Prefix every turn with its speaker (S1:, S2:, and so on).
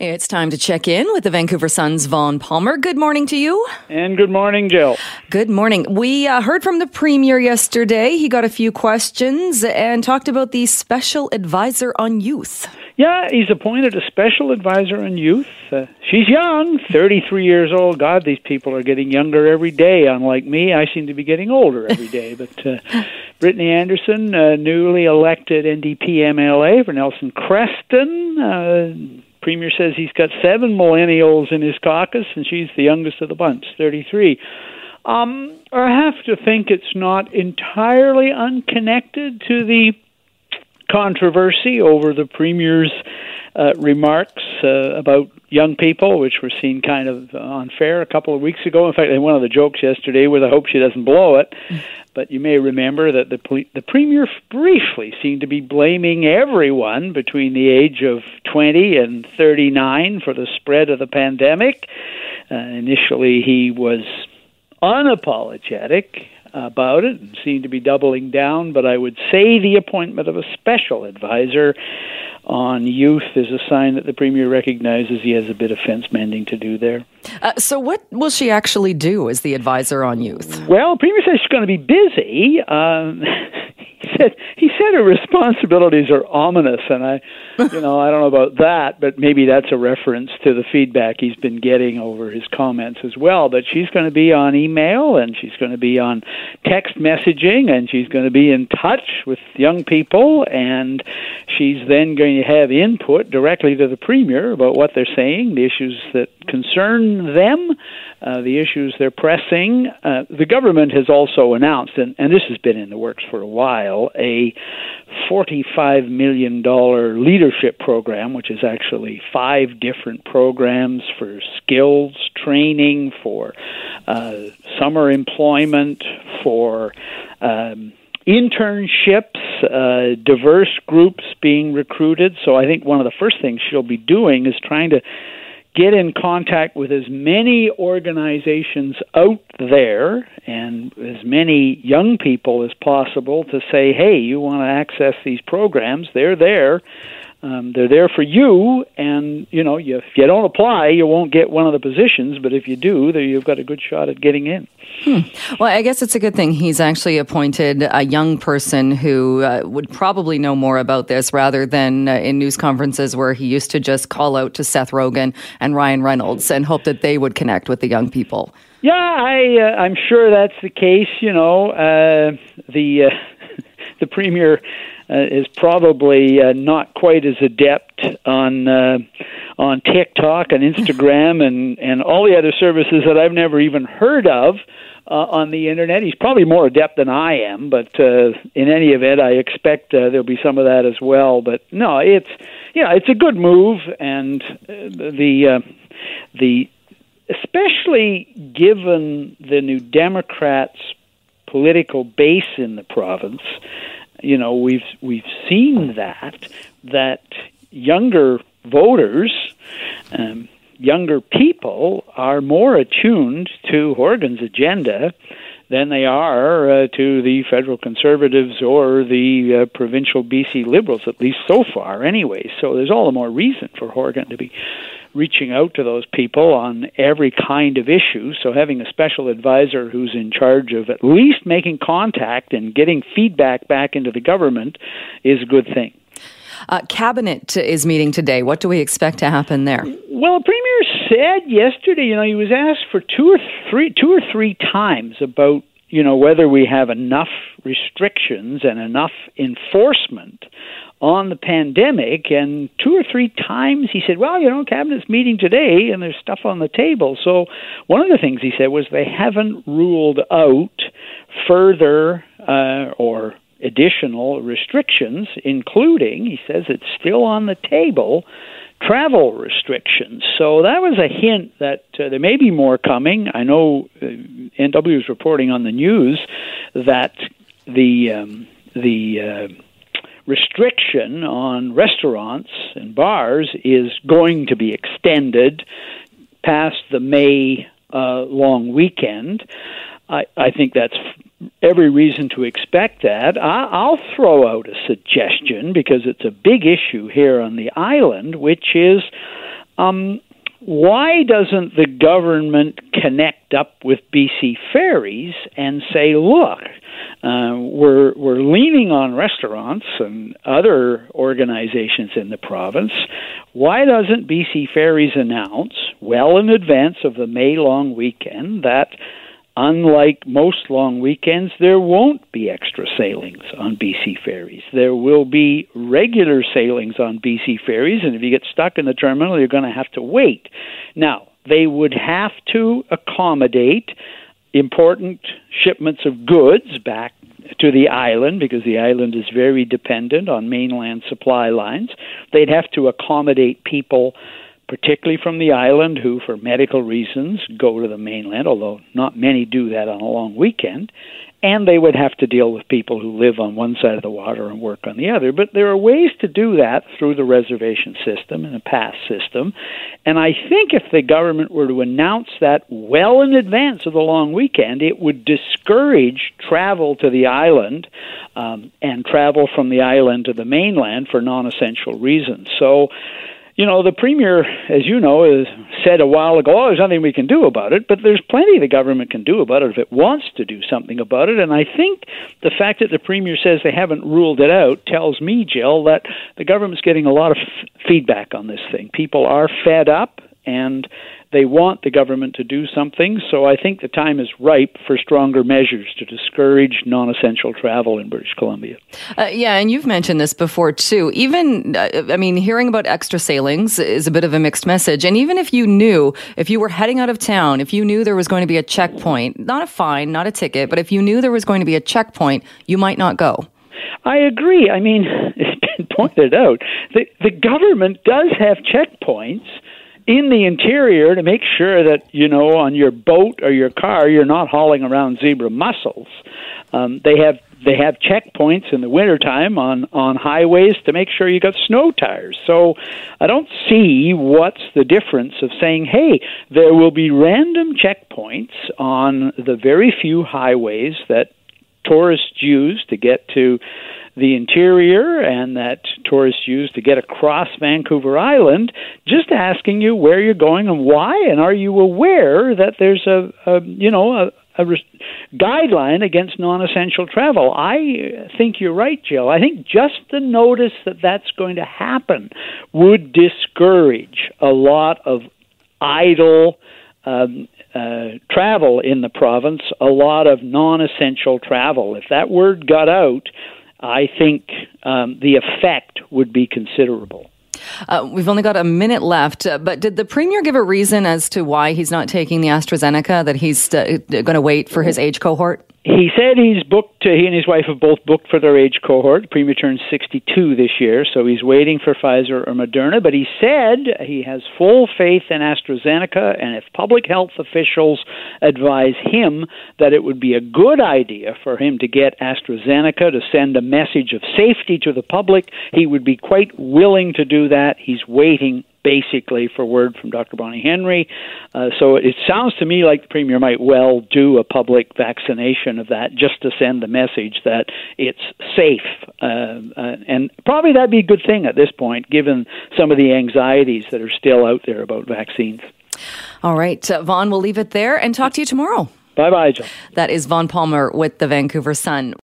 S1: It's time to check in with the Vancouver Sun's Vaughn Palmer. Good morning to you.
S2: And good morning, Jill.
S1: Good morning. We uh, heard from the Premier yesterday. He got a few questions and talked about the special advisor on youth.
S2: Yeah, he's appointed a special advisor on youth. Uh, she's young, 33 years old. God, these people are getting younger every day. Unlike me, I seem to be getting older every day. But uh, Brittany Anderson, uh, newly elected NDP MLA for Nelson Creston uh, Premier says he's got seven millennials in his caucus, and she's the youngest of the bunch, 33. Um, I have to think it's not entirely unconnected to the controversy over the Premier's uh, remarks uh, about young people, which were seen kind of unfair a couple of weeks ago. In fact, one of the jokes yesterday was, "I hope she doesn't blow it." But you may remember that the the premier briefly seemed to be blaming everyone between the age of 20 and 39 for the spread of the pandemic. Uh, initially, he was unapologetic about it and seemed to be doubling down. But I would say the appointment of a special advisor on youth is a sign that the premier recognizes he has a bit of fence mending to do there.
S1: Uh, so, what will she actually do as the advisor on youth?
S2: Well, premier says she's going to be busy. Um, said he said her responsibilities are ominous, and I, you know, I don't know about that, but maybe that's a reference to the feedback he's been getting over his comments as well. But she's going to be on email, and she's going to be on text messaging, and she's going to be in touch with young people, and she's then going to have input directly to the premier about what they're saying, the issues that concern them, uh, the issues they're pressing. Uh, the government has also announced, and, and this has been in the works for a while, a $45 million leadership program, which is actually five different programs for skills training, for uh, summer employment, for um, internships, uh, diverse groups being recruited. So I think one of the first things she'll be doing is trying to get in contact with as many organizations out there and as many young people as possible to say, hey, you want to access these programs, they're there. Um, they're there for you, and you know, you, if you don't apply, you won't get one of the positions. But if you do, then you've got a good shot at getting in.
S1: Hmm. Well, I guess it's a good thing he's actually appointed a young person who uh, would probably know more about this rather than uh, in news conferences where he used to just call out to Seth Rogen and Ryan Reynolds and hope that they would connect with the young people.
S2: Yeah, I uh, I'm sure that's the case. You know, uh, the uh, the premier uh, is probably uh, not quite as adept on uh, on TikTok and Instagram and and all the other services that I've never even heard of. Uh, on the internet, he's probably more adept than I am, but uh, in any event, I expect uh, there'll be some of that as well. But no, it's yeah, it's a good move, and uh, the uh, the especially given the New Democrats' political base in the province, you know we've we've seen that that younger voters um, younger people are more attuned to Horgan's agenda than they are uh, to the federal conservatives or the uh, provincial BC liberals, at least so far, anyway. So there's all the more reason for Horgan to be reaching out to those people on every kind of issue. So having a special advisor who's in charge of at least making contact and getting feedback back into the government is a good thing.
S1: Uh, cabinet is meeting today. What do we expect to happen there?
S2: Well, the premier said yesterday. You know, he was asked for two or three, two or three times about you know whether we have enough restrictions and enough enforcement on the pandemic and two or three times he said well you know cabinet's meeting today and there's stuff on the table. So one of the things he said was they haven't ruled out further uh, or additional restrictions, including, he says it's still on the table, travel restrictions. So that was a hint that uh, there may be more coming. I know uh, NW is reporting on the news that the um, the uh, restriction on restaurants and bars is going to be extended past the May uh, long weekend. I, I think that's every reason to expect that. I, will throw out a suggestion because it's a big issue here on the island, which is Um, why doesn't the government connect up with BC Ferries and say, look, uh, we're we're leaning on restaurants and other organizations in the province. Why doesn't BC Ferries announce well in advance of the May long weekend that unlike most long weekends, there won't be extra sailings on BC ferries. There will be regular sailings on BC ferries, and if you get stuck in the terminal, you're going to have to wait. Now, they would have to accommodate important shipments of goods back to the island because the island is very dependent on mainland supply lines. They'd have to accommodate people particularly from the island, who, for medical reasons, go to the mainland, although not many do that on a long weekend. And they would have to deal with people who live on one side of the water and work on the other. But there are ways to do that through the reservation system and a pass system. And I think if the government were to announce that well in advance of the long weekend, it would discourage travel to the island um, and travel from the island to the mainland for non essential reasons. So, you know, the premier, as you know, has said a while ago, oh, there's nothing we can do about it, but there's plenty the government can do about it if it wants to do something about it. And I think the fact that the premier says they haven't ruled it out tells me, Jill, that the government's getting a lot of f- feedback on this thing. People are fed up and they want the government to do something, so I think the time is ripe for stronger measures to discourage non essential travel in British Columbia.
S1: Uh, yeah, and you've mentioned this before too. Even, uh, I mean, hearing about extra sailings is a bit of a mixed message. And even if you knew, if you were heading out of town, if you knew there was going to be a checkpoint, not a fine, not a ticket, but if you knew there was going to be a checkpoint, you might not go.
S2: I agree. I mean, it's been pointed out the the government does have checkpoints in the interior to make sure that you know on your boat or your car you're not hauling around zebra mussels. Um, they have they have checkpoints in the wintertime on on highways to make sure you got snow tires. So I don't see what's the difference of saying, hey, there will be random checkpoints on the very few highways that tourists use to get to the interior and that tourists use to get across Vancouver Island, just asking you where you're going and why, and are you aware that there's a, a you know a, a guideline against non-essential travel. I think you're right, Jill. I think just the notice that that's going to happen would discourage a lot of idle. Um, uh, travel in the province, a lot of non essential travel. If that word got out, I think um, the effect would be considerable.
S1: Uh, we've only got a minute left, uh, but did the premier give a reason as to why he's not taking the AstraZeneca? That he's uh, going to wait for his age cohort?
S2: He said he's booked. Uh, he and his wife have both booked for their age cohort. Premier turns 62 this year, so he's waiting for Pfizer or Moderna. But he said he has full faith in AstraZeneca, and if public health officials advise him that it would be a good idea for him to get AstraZeneca to send a message of safety to the public, he would be quite willing to do that. He's waiting basically for word from Dr. Bonnie Henry. Uh, so it sounds to me like the Premier might well do a public vaccination of that just to send the message that it's safe. Uh, uh, and probably that'd be a good thing at this point, given some of the anxieties that are still out there about vaccines.
S1: All right, uh, Vaughn, we'll leave it there and talk to you tomorrow.
S2: Bye bye, John.
S1: That is Vaughn Palmer with the Vancouver Sun.